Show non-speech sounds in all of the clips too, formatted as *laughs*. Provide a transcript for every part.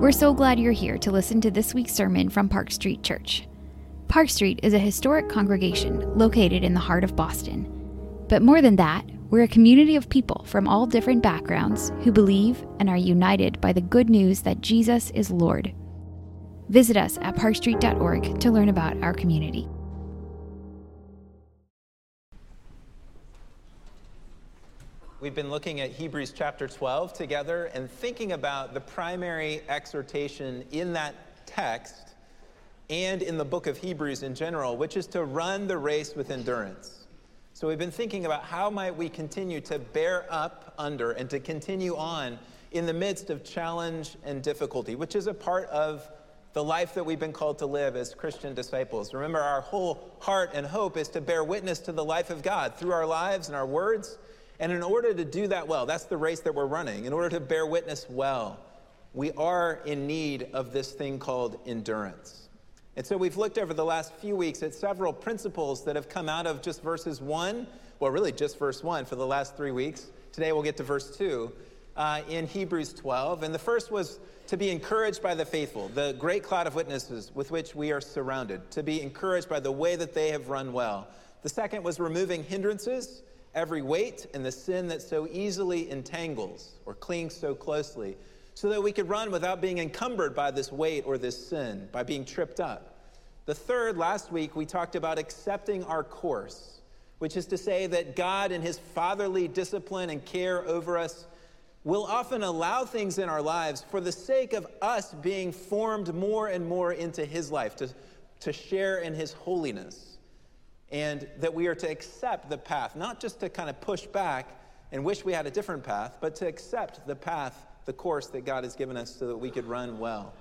We're so glad you're here to listen to this week's sermon from Park Street Church. Park Street is a historic congregation located in the heart of Boston. But more than that, we're a community of people from all different backgrounds who believe and are united by the good news that Jesus is Lord. Visit us at parkstreet.org to learn about our community. We've been looking at Hebrews chapter 12 together and thinking about the primary exhortation in that text and in the book of Hebrews in general, which is to run the race with endurance. So we've been thinking about how might we continue to bear up under and to continue on in the midst of challenge and difficulty, which is a part of the life that we've been called to live as Christian disciples. Remember, our whole heart and hope is to bear witness to the life of God through our lives and our words and in order to do that well, that's the race that we're running, in order to bear witness well, we are in need of this thing called endurance. And so we've looked over the last few weeks at several principles that have come out of just verses one, well, really just verse one for the last three weeks. Today we'll get to verse two uh, in Hebrews 12. And the first was to be encouraged by the faithful, the great cloud of witnesses with which we are surrounded, to be encouraged by the way that they have run well. The second was removing hindrances every weight and the sin that so easily entangles or clings so closely, so that we could run without being encumbered by this weight or this sin, by being tripped up. The third, last week, we talked about accepting our course, which is to say that God, in His fatherly discipline and care over us, will often allow things in our lives for the sake of us being formed more and more into His life, to, to share in His holiness and that we are to accept the path, not just to kind of push back and wish we had a different path, but to accept the path, the course that God has given us so that we could run well.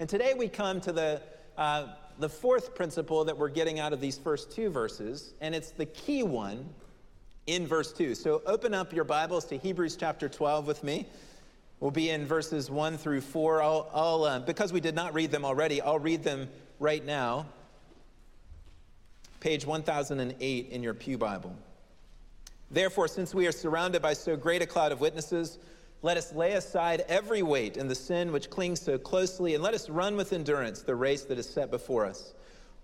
And today we come to the, uh, the fourth principle that we're getting out of these first two verses, and it's the key one in verse 2. So open up your Bibles to Hebrews chapter 12 with me. We'll be in verses 1 through 4. I'll, I'll uh, because we did not read them already, I'll read them right now page 1008 in your Pew Bible. Therefore, since we are surrounded by so great a cloud of witnesses, let us lay aside every weight and the sin which clings so closely, and let us run with endurance the race that is set before us,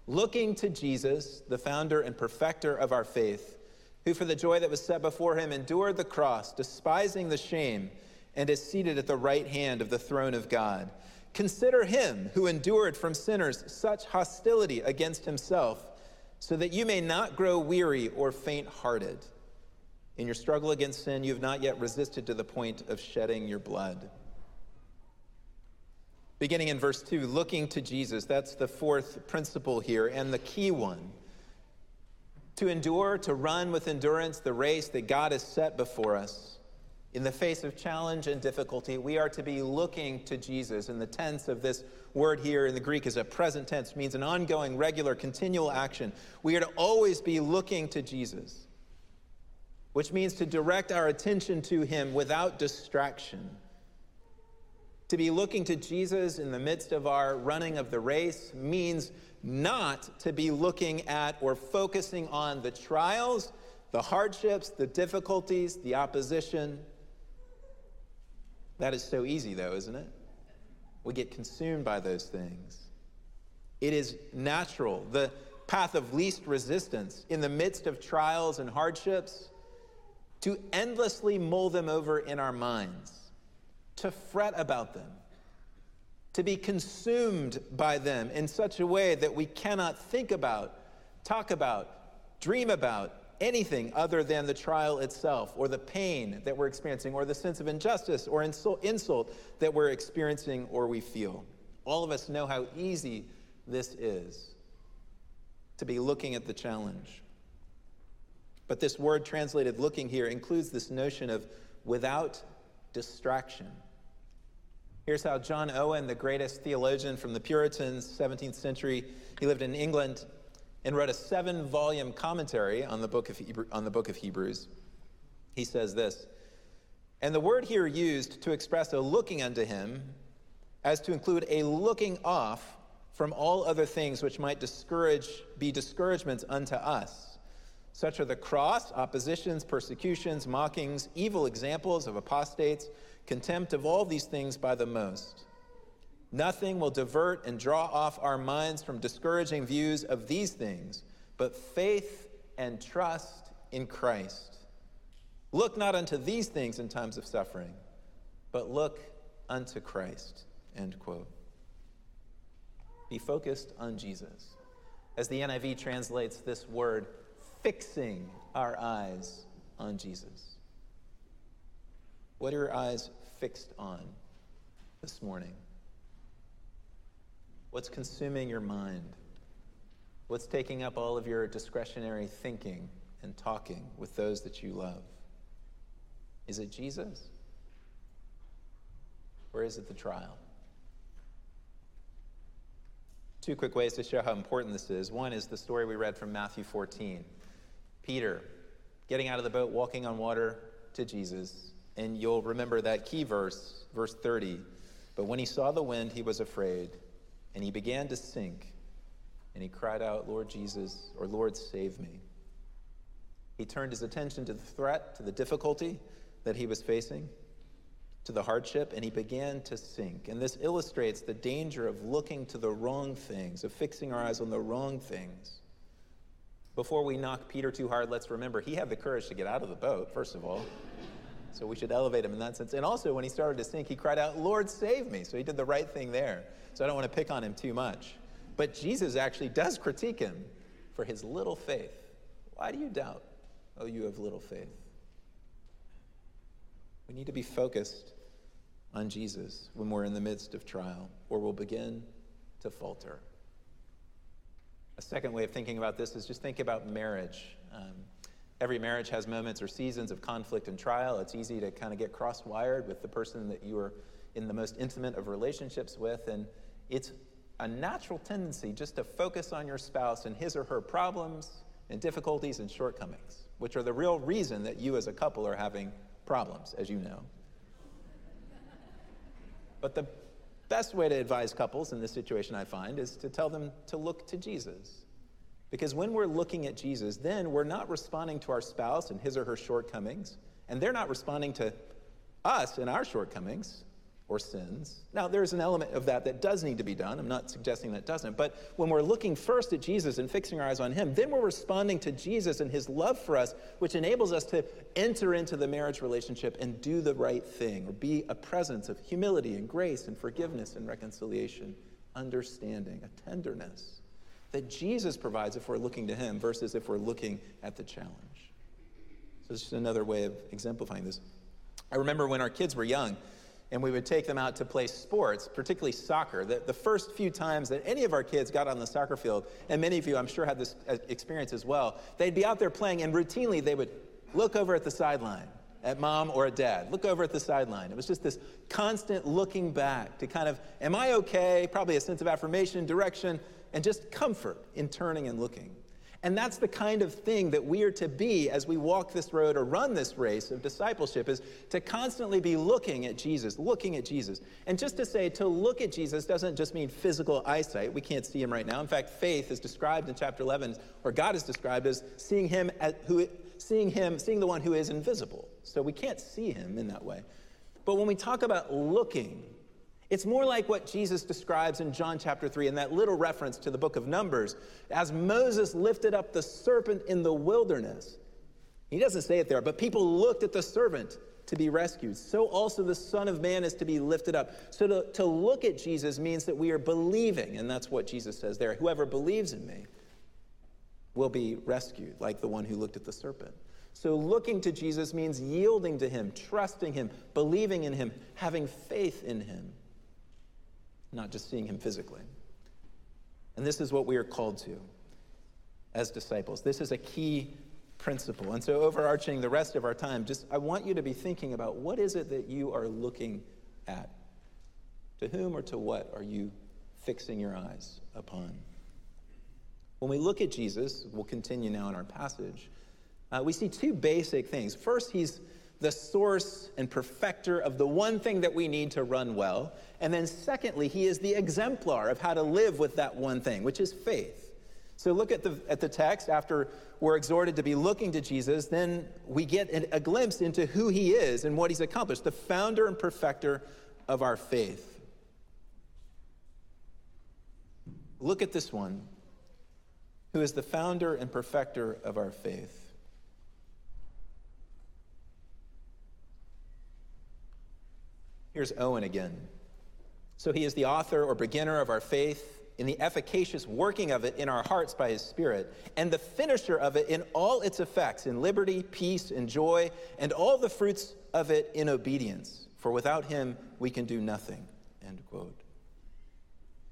looking to Jesus, the founder and perfecter of our faith, who for the joy that was set before him endured the cross, despising the shame, and is seated at the right hand of the throne of God. Consider him who endured from sinners such hostility against himself so that you may not grow weary or faint hearted. In your struggle against sin, you have not yet resisted to the point of shedding your blood. Beginning in verse 2, looking to Jesus, that's the fourth principle here, and the key one. To endure, to run with endurance the race that God has set before us in the face of challenge and difficulty, we are to be looking to Jesus. And the tense of this word here in the Greek is a present tense, means an ongoing, regular, continual action. We are to always be looking to Jesus, which means to direct our attention to him without distraction. To be looking to Jesus in the midst of our running of the race means not to be looking at or focusing on the trials, the hardships, the difficulties, the opposition that is so easy, though, isn't it? We get consumed by those things. It is natural, the path of least resistance in the midst of trials and hardships, to endlessly mull them over in our minds, to fret about them, to be consumed by them in such a way that we cannot think about, talk about, dream about, anything other than the trial itself or the pain that we're experiencing or the sense of injustice or insult that we're experiencing or we feel. All of us know how easy this is to be looking at the challenge. But this word translated looking here includes this notion of without distraction. Here's how John Owen, the greatest theologian from the Puritans, 17th century, he lived in England, and wrote a seven volume commentary on the, book of Hebrew, on the book of Hebrews. He says this And the word here used to express a looking unto him as to include a looking off from all other things which might discourage, be discouragements unto us. Such are the cross, oppositions, persecutions, mockings, evil examples of apostates, contempt of all these things by the most. Nothing will divert and draw off our minds from discouraging views of these things, but faith and trust in Christ. Look not unto these things in times of suffering, but look unto Christ. End quote. Be focused on Jesus. As the NIV translates this word, fixing our eyes on Jesus. What are your eyes fixed on this morning? What's consuming your mind? What's taking up all of your discretionary thinking and talking with those that you love? Is it Jesus? Or is it the trial? Two quick ways to show how important this is. One is the story we read from Matthew 14. Peter getting out of the boat, walking on water to Jesus. And you'll remember that key verse, verse 30. But when he saw the wind, he was afraid, and he began to sink. And he cried out, Lord Jesus, or Lord, save me. He turned his attention to the threat, to the difficulty that he was facing, to the hardship, and he began to sink. And this illustrates the danger of looking to the wrong things, of fixing our eyes on the wrong things. Before we knock Peter too hard, let's remember he had the courage to get out of the boat, first of all. So we should elevate him in that sense. And also, when he started to sink, he cried out, Lord, save me. So he did the right thing there. So I don't want to pick on him too much. But Jesus actually does critique him for his little faith. Why do you doubt? Oh, you have little faith. We need to be focused on Jesus when we're in the midst of trial, or we'll begin to falter. A second way of thinking about this is just think about marriage. Um, every marriage has moments or seasons of conflict and trial. It's easy to kind of get cross wired with the person that you are in the most intimate of relationships with. And it's a natural tendency just to focus on your spouse and his or her problems and difficulties and shortcomings, which are the real reason that you as a couple are having problems, as you know. But the best way to advise couples in this situation, I find, is to tell them to look to Jesus. Because when we're looking at Jesus, then we're not responding to our spouse and his or her shortcomings, and they're not responding to us and our shortcomings or sins. Now, there's an element of that that does need to be done. I'm not suggesting that doesn't. But when we're looking first at Jesus and fixing our eyes on Him, then we're responding to Jesus and His love for us, which enables us to enter into the marriage relationship and do the right thing, or be a presence of humility and grace and forgiveness and reconciliation, understanding, a tenderness that Jesus provides if we're looking to Him versus if we're looking at the challenge. So, it's just another way of exemplifying this. I remember when our kids were young, and we would take them out to play sports, particularly soccer. The, the, first few times that any of our kids got on the soccer field, and many of you I'm sure had this uh, experience as well, they'd be out there playing, and routinely they would look over at the sideline at mom or at dad, look over at the sideline. It was just this constant looking back to kind of, am I okay? Probably a sense of affirmation, direction, and just comfort in turning and looking. And that's the kind of thing that we are to be as we walk this road or run this race of discipleship is to constantly be looking at Jesus, looking at Jesus. And just to say to look at Jesus doesn't just mean physical eyesight. We can't see him right now. In fact, faith is described in chapter 11 or God is described as seeing him as who seeing him, seeing the one who is invisible. So we can't see him in that way. But when we talk about looking, it's more like what Jesus describes in John chapter 3 in that little reference to the book of Numbers. As Moses lifted up the serpent in the wilderness, he doesn't say it there, but people looked at the serpent to be rescued. So also the Son of Man is to be lifted up. So to, to look at Jesus means that we are believing, and that's what Jesus says there. Whoever believes in me will be rescued, like the one who looked at the serpent. So looking to Jesus means yielding to him, trusting him, believing in him, having faith in him not just seeing him physically. And this is what we are called to as disciples. This is a key principle. And so, overarching the rest of our time, just I want you to be thinking about what is it that you are looking at? To whom or to what are you fixing your eyes upon? When we look at Jesus, we'll continue now in our passage, uh, we see two basic things. First, he's the source and perfecter of the one thing that we need to run well. And then, secondly, he is the exemplar of how to live with that one thing, which is faith. So, look at the, at the text after we're exhorted to be looking to Jesus, then we get a glimpse into who he is and what he's accomplished, the founder and perfecter of our faith. Look at this one, who is the founder and perfecter of our faith. Here's Owen again. So he is the author or beginner of our faith in the efficacious working of it in our hearts by his Spirit, and the finisher of it in all its effects, in liberty, peace, and joy, and all the fruits of it in obedience. For without him we can do nothing. End quote.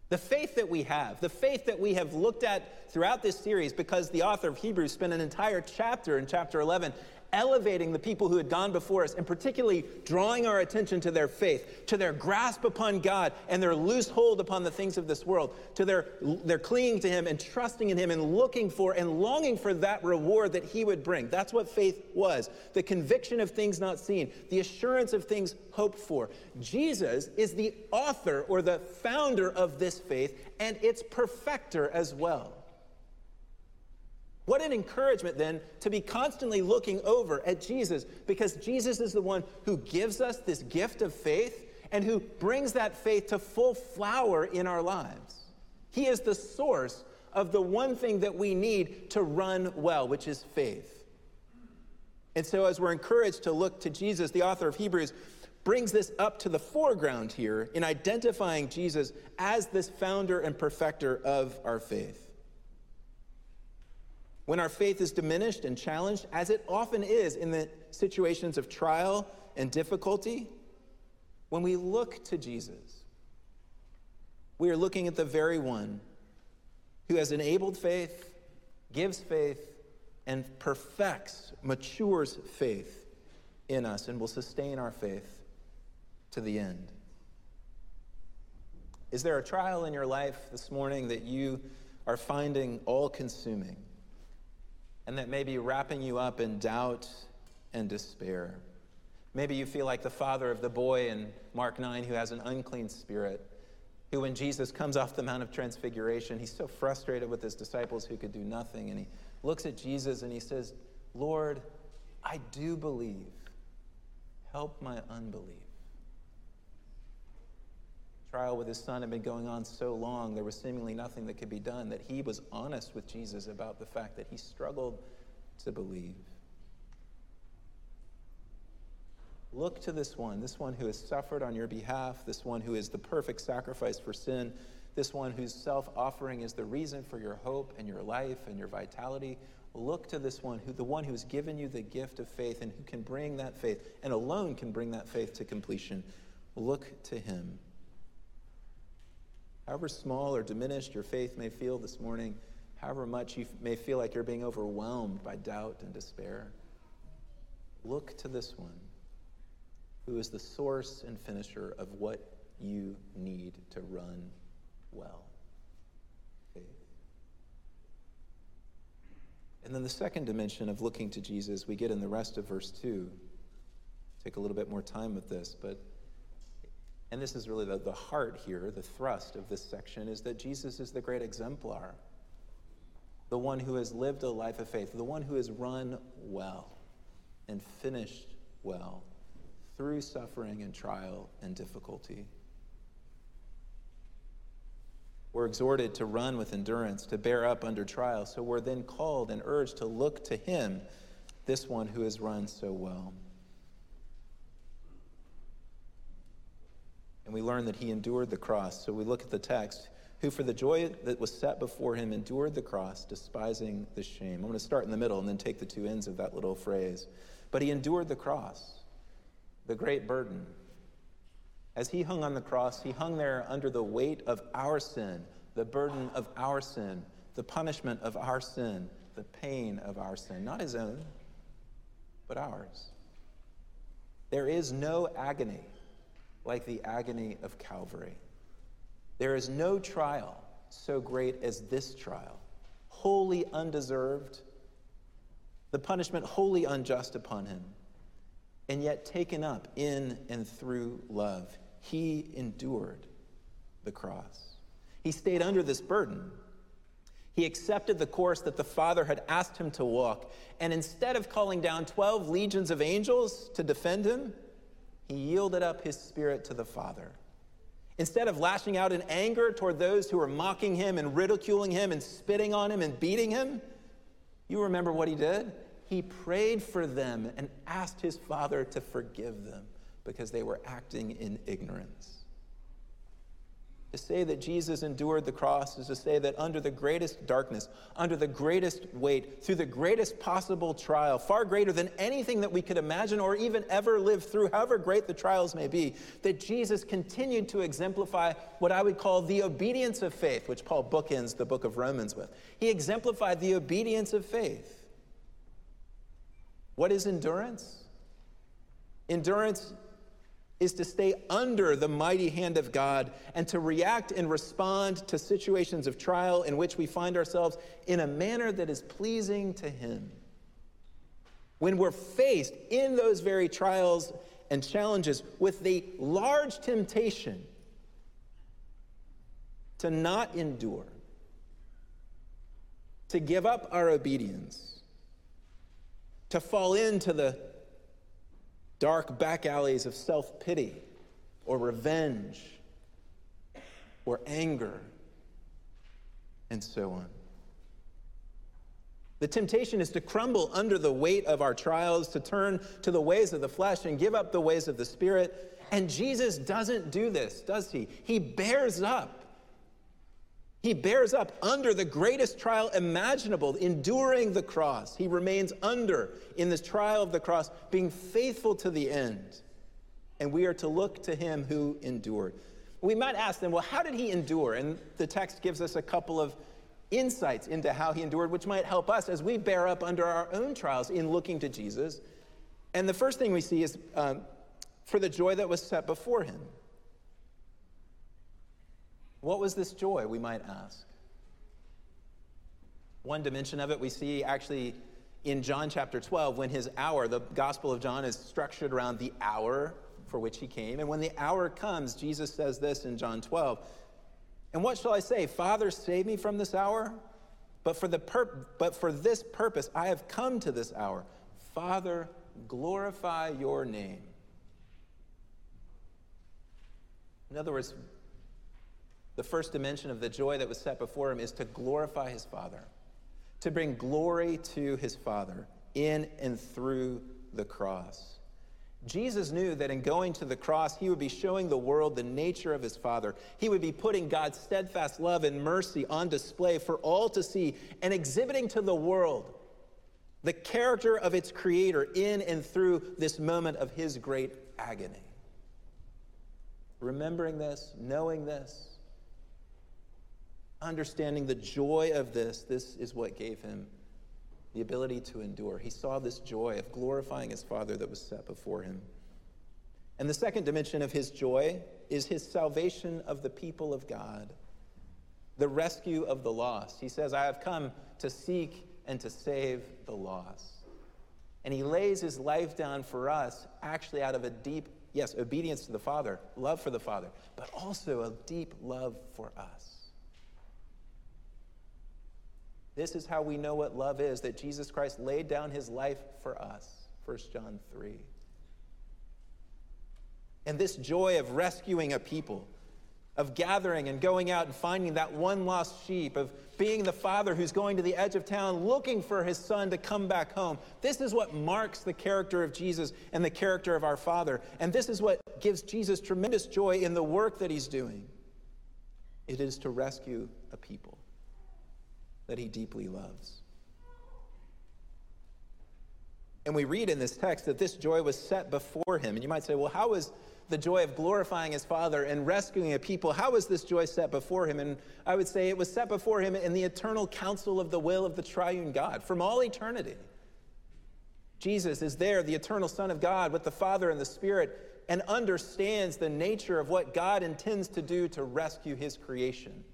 The faith that we have, the faith that we have looked at throughout this series, because the author of Hebrews spent an entire chapter in chapter 11 elevating the people who had gone before us and particularly drawing our attention to their faith, to their grasp upon God and their loose hold upon the things of this world, to their, their clinging to Him and trusting in Him and looking for and longing for that reward that He would bring. That's what faith was the conviction of things not seen, the assurance of things hoped for. Jesus is the author or the founder of this faith and its perfecter as well. What an encouragement then to be constantly looking over at Jesus because Jesus is the one who gives us this gift of faith and who brings that faith to full flower in our lives. He is the source of the one thing that we need to run well, which is faith. And so, as we're encouraged to look to Jesus, the author of Hebrews brings this up to the foreground here in identifying Jesus as this founder and perfecter of our faith. When our faith is diminished and challenged, as it often is in the situations of trial and difficulty, when we look to Jesus, we are looking at the very one who has enabled faith, gives faith, and perfects, matures faith in us and will sustain our faith to the end. Is there a trial in your life this morning that you are finding all consuming? And that may be wrapping you up in doubt and despair. Maybe you feel like the father of the boy in Mark 9 who has an unclean spirit, who, when Jesus comes off the Mount of Transfiguration, he's so frustrated with his disciples who could do nothing. And he looks at Jesus and he says, Lord, I do believe. Help my unbelief trial with his son had been going on so long, there was seemingly nothing that could be done, that he was honest with Jesus about the fact that he struggled to believe. Look to this one, this one who has suffered on your behalf, this one who is the perfect sacrifice for sin, this one whose self offering is the reason for your hope and your life and your vitality. Look to this one, who, the one who has given you the gift of faith and who can bring that faith and alone can bring that faith to completion. Look to him. However small or diminished your faith may feel this morning, however much you may feel like you're being overwhelmed by doubt and despair, look to this one who is the source and finisher of what you need to run well. And then the second dimension of looking to Jesus, we get in the rest of verse 2. Take a little bit more time with this, but and this is really the, the heart here, the thrust of this section, is that Jesus is the great exemplar, the one who has lived a life of faith, the one who has run well and finished well through suffering and trial and difficulty. We're exhorted to run with endurance, to bear up under trial. So we're then called and urged to look to him, this one who has run so well. And we learn that he endured the cross. So we look at the text who for the joy that was set before him endured the cross, despising the shame. I'm going to start in the middle and then take the two ends of that little phrase. But he endured the cross, the great burden. As he hung on the cross, he hung there under the weight of our sin, the burden of our sin, the punishment of our sin, the pain of our sin. Not his own, but ours. There is no agony like the agony of Calvary. There is no trial so great as this trial, wholly undeserved, the punishment wholly unjust upon him, and yet taken up in and through love. He endured the cross. He stayed under this burden. He accepted the course that the Father had asked him to walk, and instead of calling down 12 legions of angels to defend him, he yielded up his spirit to the Father. Instead of lashing out in anger toward those who were mocking him and ridiculing him and spitting on him and beating him, you remember what he did? He prayed for them and asked his Father to forgive them because they were acting in ignorance. To say that Jesus endured the cross is to say that under the greatest darkness, under the greatest weight, through the greatest possible trial, far greater than anything that we could imagine or even ever live through, however great the trials may be, that Jesus continued to exemplify what I would call the obedience of faith, which Paul bookends the book of Romans with. He exemplified the obedience of faith. What is endurance? Endurance is to stay under the mighty hand of God and to react and respond to situations of trial in which we find ourselves in a manner that is pleasing to Him. When we're faced in those very trials and challenges with the large temptation to not endure, to give up our obedience, to fall into the dark back alleys of self pity or revenge or anger, and so on. The temptation is to crumble under the weight of our trials, to turn to the ways of the flesh and give up the ways of the Spirit. And Jesus doesn't do this, does he? He bears up he bears up under the greatest trial imaginable, enduring the cross. He remains under in this trial of the cross, being faithful to the end. And we are to look to him who endured. We might ask them, well, how did he endure? And the text gives us a couple of insights into how he endured, which might help us as we bear up under our own trials in looking to Jesus. And the first thing we see is um, for the joy that was set before him. What was this joy, we might ask? One dimension of it we see actually in John chapter 12 when his hour, the Gospel of John is structured around the hour for which he came. And when the hour comes, Jesus says this in John 12 And what shall I say? Father, save me from this hour? But for, the pur- but for this purpose I have come to this hour. Father, glorify your name. In other words, the first dimension of the joy that was set before him is to glorify his Father, to bring glory to his Father in and through the cross. Jesus knew that in going to the cross, he would be showing the world the nature of his Father. He would be putting God's steadfast love and mercy on display for all to see and exhibiting to the world the character of its Creator in and through this moment of his great agony. Remembering this, knowing this, understanding the joy of this, this is what gave him the ability to endure. He saw this joy of glorifying his Father that was set before him. And the second dimension of his joy is his salvation of the people of God, the rescue of the lost. He says, I have come to seek and to save the lost. And he lays his life down for us, actually out of a deep, yes, obedience to the Father, love for the Father, but also a deep love for us. This is how we know what love is that Jesus Christ laid down his life for us. 1 John 3. And this joy of rescuing a people, of gathering and going out and finding that one lost sheep, of being the father who's going to the edge of town looking for his son to come back home. This is what marks the character of Jesus and the character of our Father. And this is what gives Jesus tremendous joy in the work that he's doing. It is to rescue a people that he deeply loves. And we read in this text that this joy was set before him. And you might say, well, how was the joy of glorifying his Father and rescuing a people, how was this joy set before him? And I would say it was set before him in the eternal counsel of the will of the triune God from all eternity. Jesus is there, the eternal Son of God, with the Father and the Spirit, and understands the nature of what God intends to do to rescue his creation.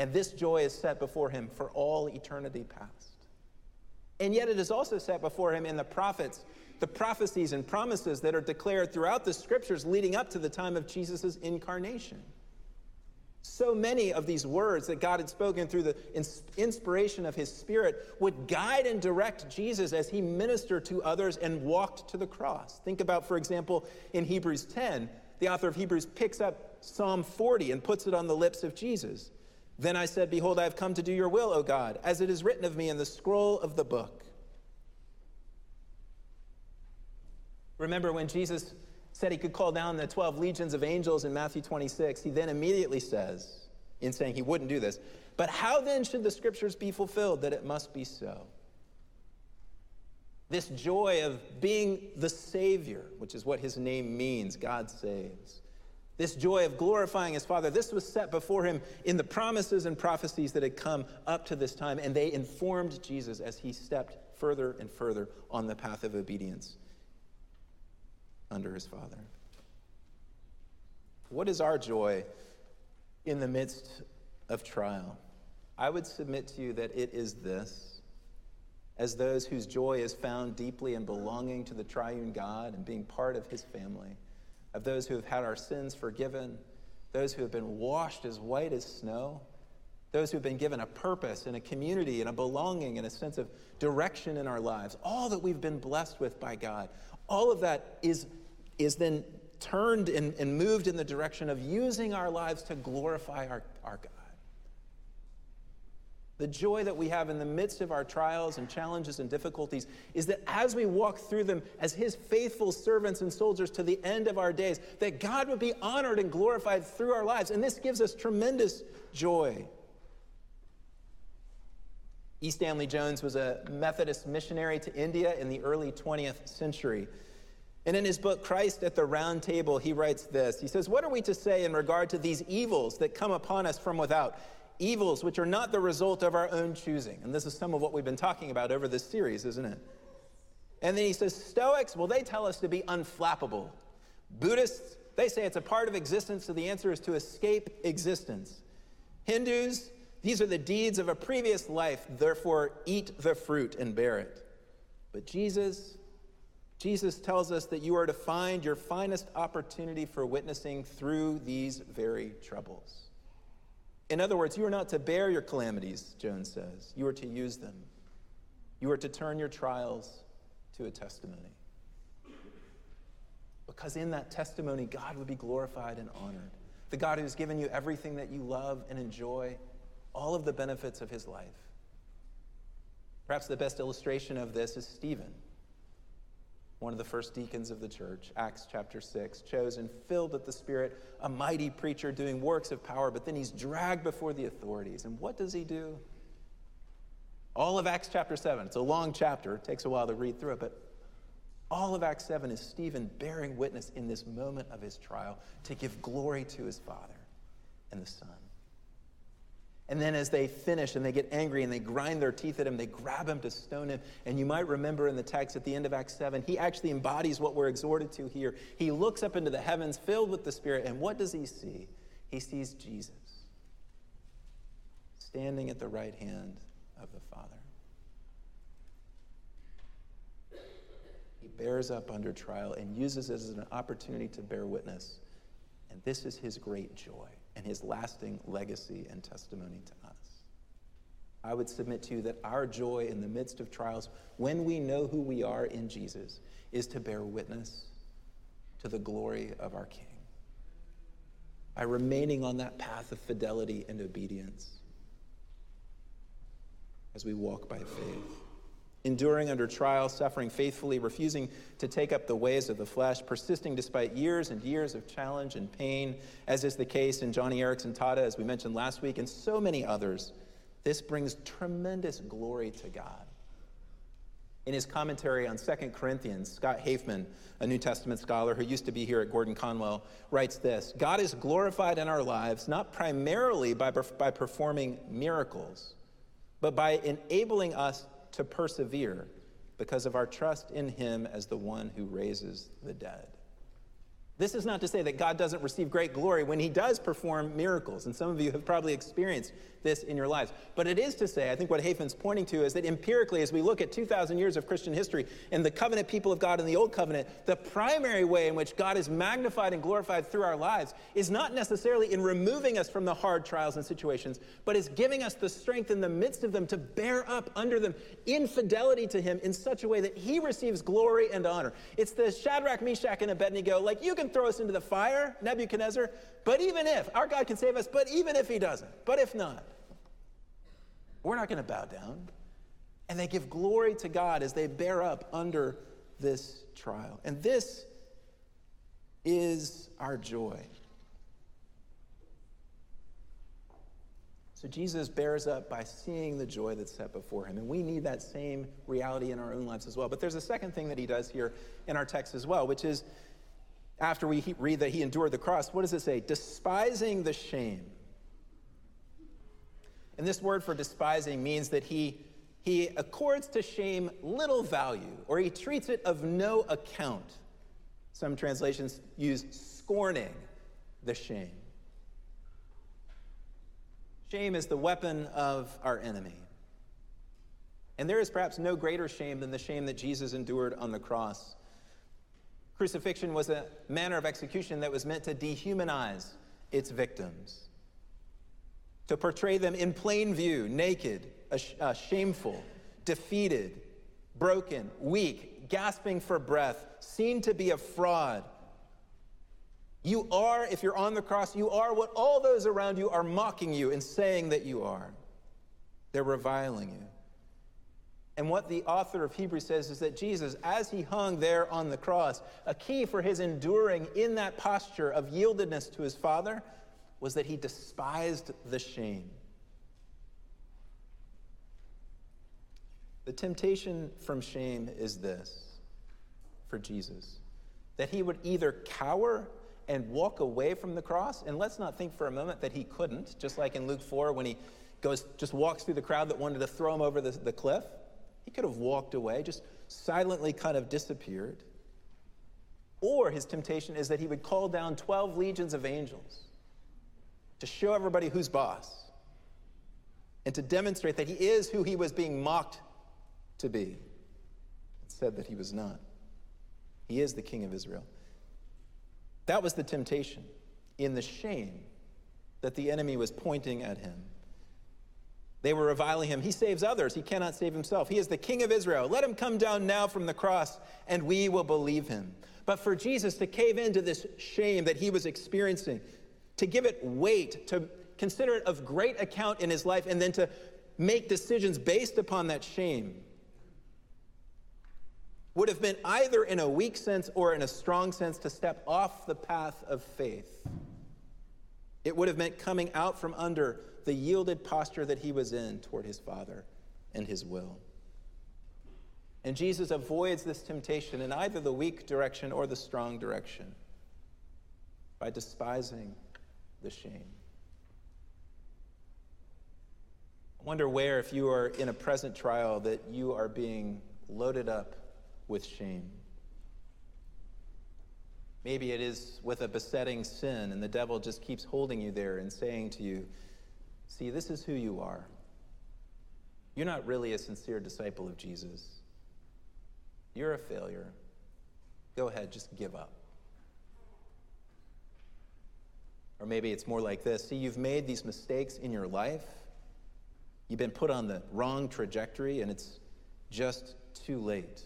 And this joy is set before him for all eternity past. And yet it is also set before him in the prophets, the prophecies and promises that are declared throughout the scriptures leading up to the time of Jesus' incarnation. So many of these words that God had spoken through the inspiration of his spirit would guide and direct Jesus as he ministered to others and walked to the cross. Think about, for example, in Hebrews 10, the author of Hebrews picks up Psalm 40 and puts it on the lips of Jesus. Then I said, Behold, I have come to do your will, O God, as it is written of me in the scroll of the book. Remember when Jesus said he could call down the 12 legions of angels in Matthew 26, he then immediately says, in saying he wouldn't do this, but how then should the scriptures be fulfilled that it must be so? This joy of being the Savior, which is what his name means, God saves. This joy of glorifying his Father, this was set before him in the promises and prophecies that had come up to this time, and they informed Jesus as he stepped further and further on the path of obedience under his Father. What is our joy in the midst of trial? I would submit to you that it is this as those whose joy is found deeply in belonging to the triune God and being part of his family, of those who have had our sins forgiven, those who have been washed as white as snow, those who have been given a purpose and a community and a belonging and a sense of direction in our lives, all that we've been blessed with by God, all of that is, is then turned and, and moved in the direction of using our lives to glorify our, our God the joy that we have in the midst of our trials and challenges and difficulties is that as we walk through them as his faithful servants and soldiers to the end of our days, that God would be honored and glorified through our lives. And this gives us tremendous joy. E. Stanley Jones was a Methodist missionary to India in the early 20th century. And in his book, Christ at the Round Table, he writes this He says, What are we to say in regard to these evils that come upon us from without? Evils which are not the result of our own choosing. And this is some of what we've been talking about over this series, isn't it? And then he says, Stoics, well, they tell us to be unflappable. Buddhists, they say it's a part of existence, so the answer is to escape existence. Hindus, these are the deeds of a previous life, therefore eat the fruit and bear it. But Jesus, Jesus tells us that you are to find your finest opportunity for witnessing through these very troubles. In other words, you are not to bear your calamities, Jones says. You are to use them. You are to turn your trials to a testimony. Because in that testimony, God would be glorified and honored. The God who has given you everything that you love and enjoy, all of the benefits of his life. Perhaps the best illustration of this is Stephen one of the first deacons of the church, Acts chapter 6, chosen, filled with the Spirit, a mighty preacher doing works of power, but then he's dragged before the authorities. And what does he do? All of Acts chapter 7, it's a long chapter, it takes a while to read through it, but all of Acts 7 is Stephen bearing witness in this moment of his trial to give glory to his Father and the Son. And then as they finish and they get angry and they grind their teeth at him, they grab him to stone him. And you might remember in the text at the end of Acts 7, he actually embodies what we're exhorted to here. He looks up into the heavens filled with the Spirit, and what does he see? He sees Jesus standing at the right hand of the Father. He bears up under trial and uses it as an opportunity to bear witness. And this is his great joy and his lasting legacy and testimony to us. I would submit to you that our joy in the midst of trials, when we know who we are in Jesus, is to bear witness to the glory of our King. By remaining on that path of fidelity and obedience as we walk by faith enduring under trial, suffering faithfully, refusing to take up the ways of the flesh, persisting despite years and years of challenge and pain, as is the case in Joni Eareckson Tada, as we mentioned last week, and so many others. This brings tremendous glory to God. In his commentary on 2 Corinthians, Scott Hafemann, a New Testament scholar who used to be here at Gordon Conwell, writes this God is glorified in our lives not primarily by, by performing miracles, but by enabling us to persevere because of our trust in Him as the one who raises the dead. This is not to say that God doesn't receive great glory when He does perform miracles, and some of you have probably experienced this in your lives. But it is to say, I think what Hafemann's pointing to is that empirically, as we look at 2,000 years of Christian history and the covenant people of God in the Old Covenant, the primary way in which God is magnified and glorified through our lives is not necessarily in removing us from the hard trials and situations, but is giving us the strength in the midst of them to bear up under them in fidelity to Him in such a way that He receives glory and honor. It's the Shadrach, Meshach, and Abednego, like you can throw us into the fire, Nebuchadnezzar, but even if, our God can save us, but even if he doesn't, but if not, we're not going to bow down. And they give glory to God as they bear up under this trial. And this is our joy. So Jesus bears up by seeing the joy that's set before him. And we need that same reality in our own lives as well. But there's a second thing that he does here in our text as well, which is after we read that he endured the cross, what does it say? Despising the shame. And this word for despising means that he, he accords to shame little value, or he treats it of no account. Some translations use scorning the shame. Shame is the weapon of our enemy. And there is perhaps no greater shame than the shame that Jesus endured on the cross. Crucifixion was a manner of execution that was meant to dehumanize its victims, to portray them in plain view, naked, uh, shameful, defeated, broken, weak, gasping for breath, seen to be a fraud you are, if you're on the cross, you are what all those around you are mocking you and saying that you are. They're reviling you. And what the author of Hebrews says is that Jesus, as he hung there on the cross, a key for his enduring in that posture of yieldedness to his Father was that he despised the shame. The temptation from shame is this for Jesus that he would either cower and walk away from the cross. And let's not think for a moment that he couldn't, just like in Luke 4 when he goes, just walks through the crowd that wanted to throw him over the, the cliff. He could have walked away, just silently kind of disappeared. Or his temptation is that he would call down 12 legions of angels to show everybody who's boss and to demonstrate that he is who he was being mocked to be. It said that he was not. He is the king of Israel. That was the temptation in the shame that the enemy was pointing at him. They were reviling him. He saves others, he cannot save himself. He is the king of Israel. Let him come down now from the cross, and we will believe him. But for Jesus to cave into this shame that he was experiencing, to give it weight, to consider it of great account in his life, and then to make decisions based upon that shame, would have been either in a weak sense or in a strong sense to step off the path of faith. It would have meant coming out from under the yielded posture that he was in toward his Father and his will. And Jesus avoids this temptation in either the weak direction or the strong direction by despising the shame. I wonder where, if you are in a present trial, that you are being loaded up with shame. Maybe it is with a besetting sin, and the devil just keeps holding you there and saying to you, See, this is who you are. You're not really a sincere disciple of Jesus. You're a failure. Go ahead, just give up. Or maybe it's more like this See, you've made these mistakes in your life. You've been put on the wrong trajectory, and it's just too late.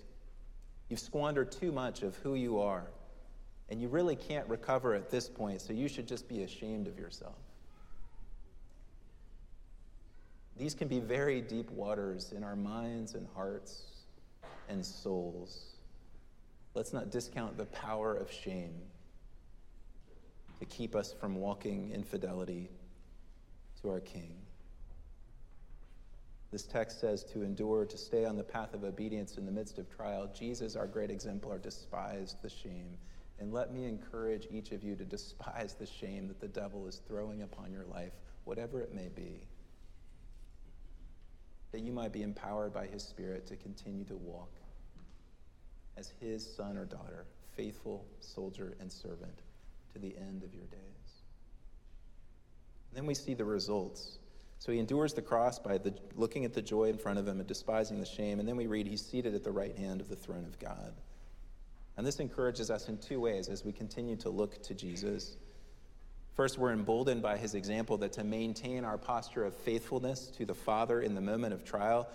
You've squandered too much of who you are, and you really can't recover at this point, so you should just be ashamed of yourself. These can be very deep waters in our minds and hearts and souls. Let's not discount the power of shame to keep us from walking in fidelity to our King. This text says to endure, to stay on the path of obedience in the midst of trial. Jesus, our great exemplar, despised the shame. And let me encourage each of you to despise the shame that the devil is throwing upon your life, whatever it may be, that you might be empowered by his Spirit to continue to walk as his son or daughter, faithful soldier and servant to the end of your days. And then we see the results so he endures the cross by the, looking at the joy in front of him and despising the shame. And then we read, he's seated at the right hand of the throne of God. And this encourages us in two ways as we continue to look to Jesus. First, we're emboldened by his example that to maintain our posture of faithfulness to the Father in the moment of trial,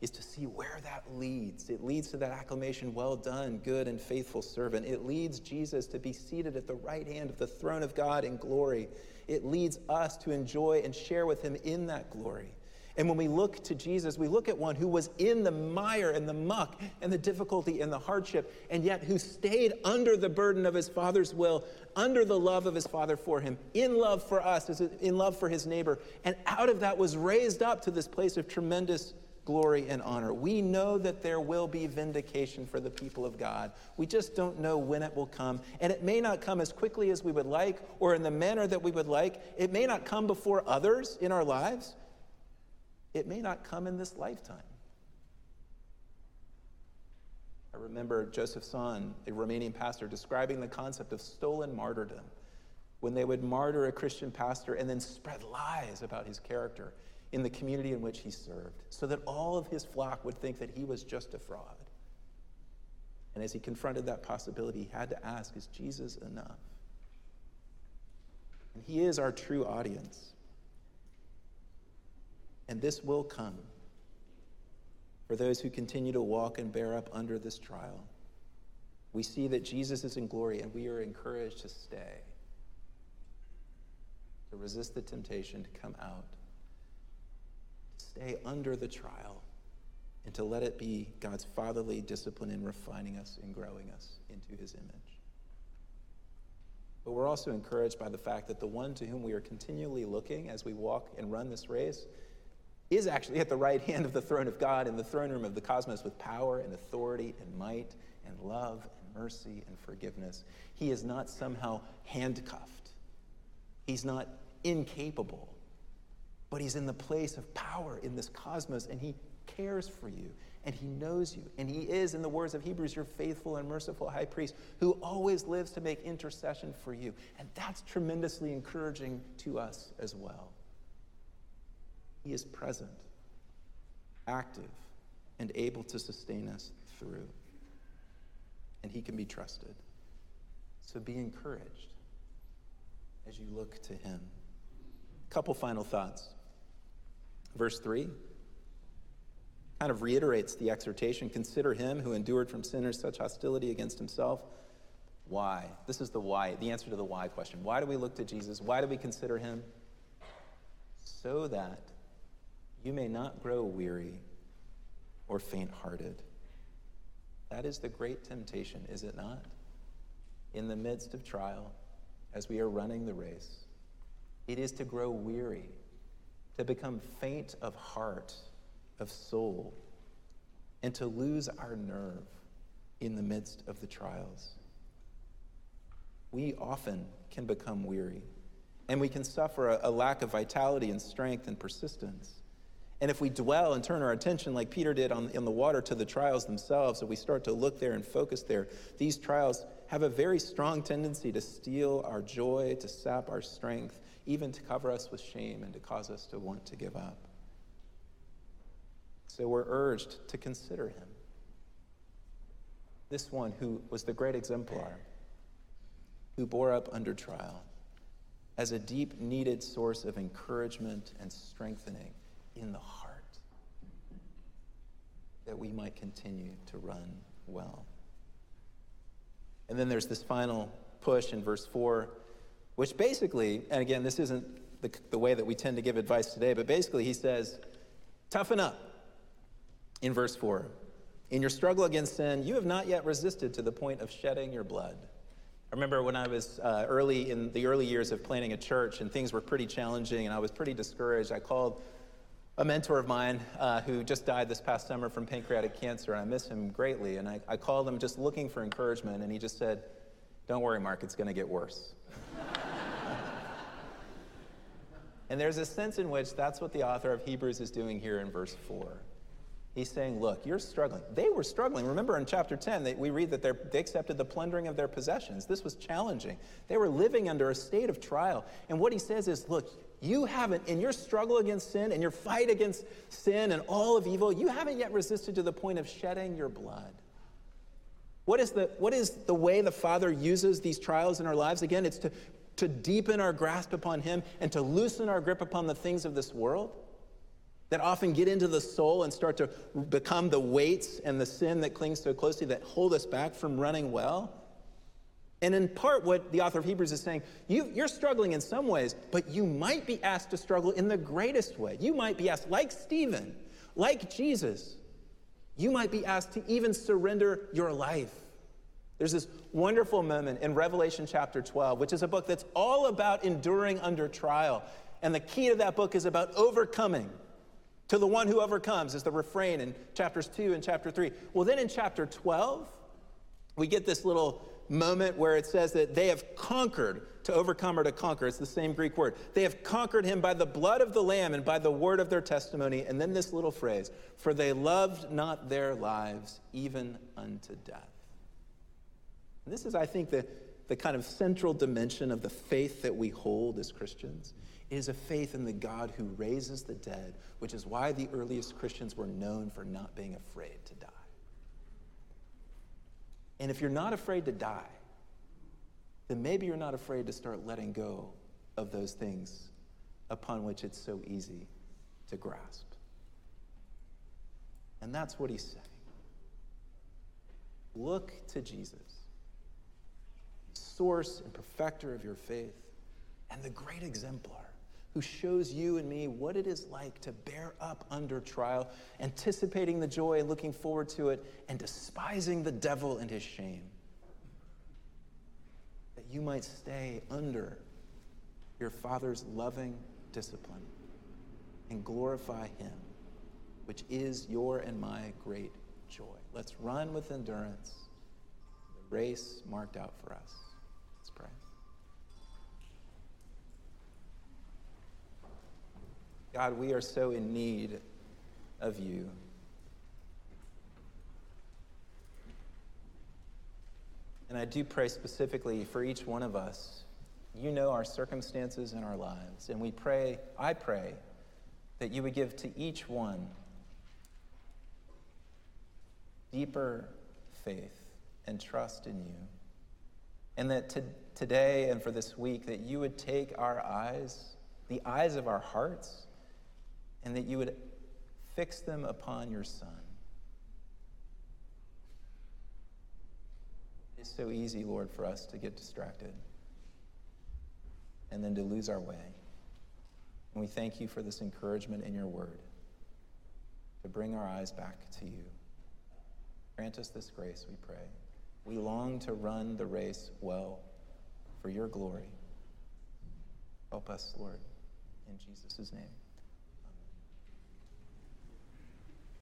is to see where that leads. It leads to that acclamation, well done, good and faithful servant. It leads Jesus to be seated at the right hand of the throne of God in glory. It leads us to enjoy and share with him in that glory. And when we look to Jesus, we look at one who was in the mire and the muck and the difficulty and the hardship, and yet who stayed under the burden of his Father's will, under the love of his Father for him, in love for us, in love for his neighbor. And out of that was raised up to this place of tremendous glory and honor. We know that there will be vindication for the people of God. We just don't know when it will come. And it may not come as quickly as we would like or in the manner that we would like. It may not come before others in our lives. It may not come in this lifetime. I remember Josef Tson, a Romanian pastor, describing the concept of stolen martyrdom when they would martyr a Christian pastor and then spread lies about his character in the community in which he served, so that all of his flock would think that he was just a fraud. And as he confronted that possibility, he had to ask Is Jesus enough? And he is our true audience. And this will come for those who continue to walk and bear up under this trial. We see that Jesus is in glory, and we are encouraged to stay, to resist the temptation to come out to stay under the trial and to let it be God's fatherly discipline in refining us and growing us into his image. But we're also encouraged by the fact that the one to whom we are continually looking as we walk and run this race is actually at the right hand of the throne of God in the throne room of the cosmos with power and authority and might and love and mercy and forgiveness. He is not somehow handcuffed, he's not incapable but he's in the place of power in this cosmos, and he cares for you, and he knows you. And he is, in the words of Hebrews, your faithful and merciful high priest who always lives to make intercession for you. And that's tremendously encouraging to us as well. He is present, active, and able to sustain us through. And he can be trusted. So be encouraged as you look to him. Couple final thoughts. Verse 3 kind of reiterates the exhortation consider him who endured from sinners such hostility against himself. Why? This is the why, the answer to the why question. Why do we look to Jesus? Why do we consider him? So that you may not grow weary or faint hearted. That is the great temptation, is it not? In the midst of trial, as we are running the race, it is to grow weary to become faint of heart, of soul, and to lose our nerve in the midst of the trials. We often can become weary, and we can suffer a, a lack of vitality and strength and persistence. And if we dwell and turn our attention, like Peter did on, in the water, to the trials themselves, and we start to look there and focus there, these trials have a very strong tendency to steal our joy, to sap our strength, even to cover us with shame and to cause us to want to give up. So we're urged to consider him. This one who was the great exemplar, who bore up under trial, as a deep needed source of encouragement and strengthening in the heart, that we might continue to run well. And then there's this final push in verse 4 which basically, and again, this isn't the, the way that we tend to give advice today, but basically he says, toughen up in verse 4. In your struggle against sin, you have not yet resisted to the point of shedding your blood. I remember when I was uh, early in the early years of planning a church and things were pretty challenging and I was pretty discouraged. I called a mentor of mine uh, who just died this past summer from pancreatic cancer, and I miss him greatly. And I, I called him just looking for encouragement, and he just said, Don't worry, Mark, it's going to get worse. *laughs* And there's a sense in which that's what the author of Hebrews is doing here in verse 4. He's saying, Look, you're struggling. They were struggling. Remember in chapter 10, they, we read that they accepted the plundering of their possessions. This was challenging. They were living under a state of trial. And what he says is, Look, you haven't, in your struggle against sin and your fight against sin and all of evil, you haven't yet resisted to the point of shedding your blood. What is, the, what is the way the Father uses these trials in our lives? Again, it's to to deepen our grasp upon Him and to loosen our grip upon the things of this world. that often get into the soul and start to become the weights and the sin that clings so closely that hold us back from running well. And in part, what the author of Hebrews is saying, you, you're struggling in some ways, but you might be asked to struggle in the greatest way. You might be asked, like Stephen, like Jesus, you might be asked to even surrender your life. There's this wonderful moment in Revelation chapter 12, which is a book that's all about enduring under trial. And the key to that book is about overcoming. To the one who overcomes is the refrain in chapters 2 and chapter 3. Well, then in chapter 12, we get this little moment where it says that they have conquered, to overcome or to conquer. It's the same Greek word. They have conquered him by the blood of the Lamb and by the word of their testimony. And then this little phrase, for they loved not their lives even unto death. And this is, I think, the, the kind of central dimension of the faith that we hold as Christians. It is a faith in the God who raises the dead, which is why the earliest Christians were known for not being afraid to die. And if you're not afraid to die, then maybe you're not afraid to start letting go of those things upon which it's so easy to grasp. And that's what he's saying. Look to Jesus, source and perfecter of your faith, and the great exemplar who shows you and me what it is like to bear up under trial, anticipating the joy and looking forward to it, and despising the devil and his shame. That you might stay under your Father's loving discipline and glorify him, which is your and my great joy. Let's run with endurance the race marked out for us. Let's pray. God, we are so in need of you. And I do pray specifically for each one of us. You know our circumstances in our lives. And we pray, I pray, that you would give to each one deeper faith and trust in you. And that to, today and for this week, that you would take our eyes, the eyes of our hearts, and that you would fix them upon your Son. It's so easy, Lord, for us to get distracted and then to lose our way. And we thank you for this encouragement in your word to bring our eyes back to you. Grant us this grace, we pray. We long to run the race well for your glory. Help us, Lord, in Jesus' name.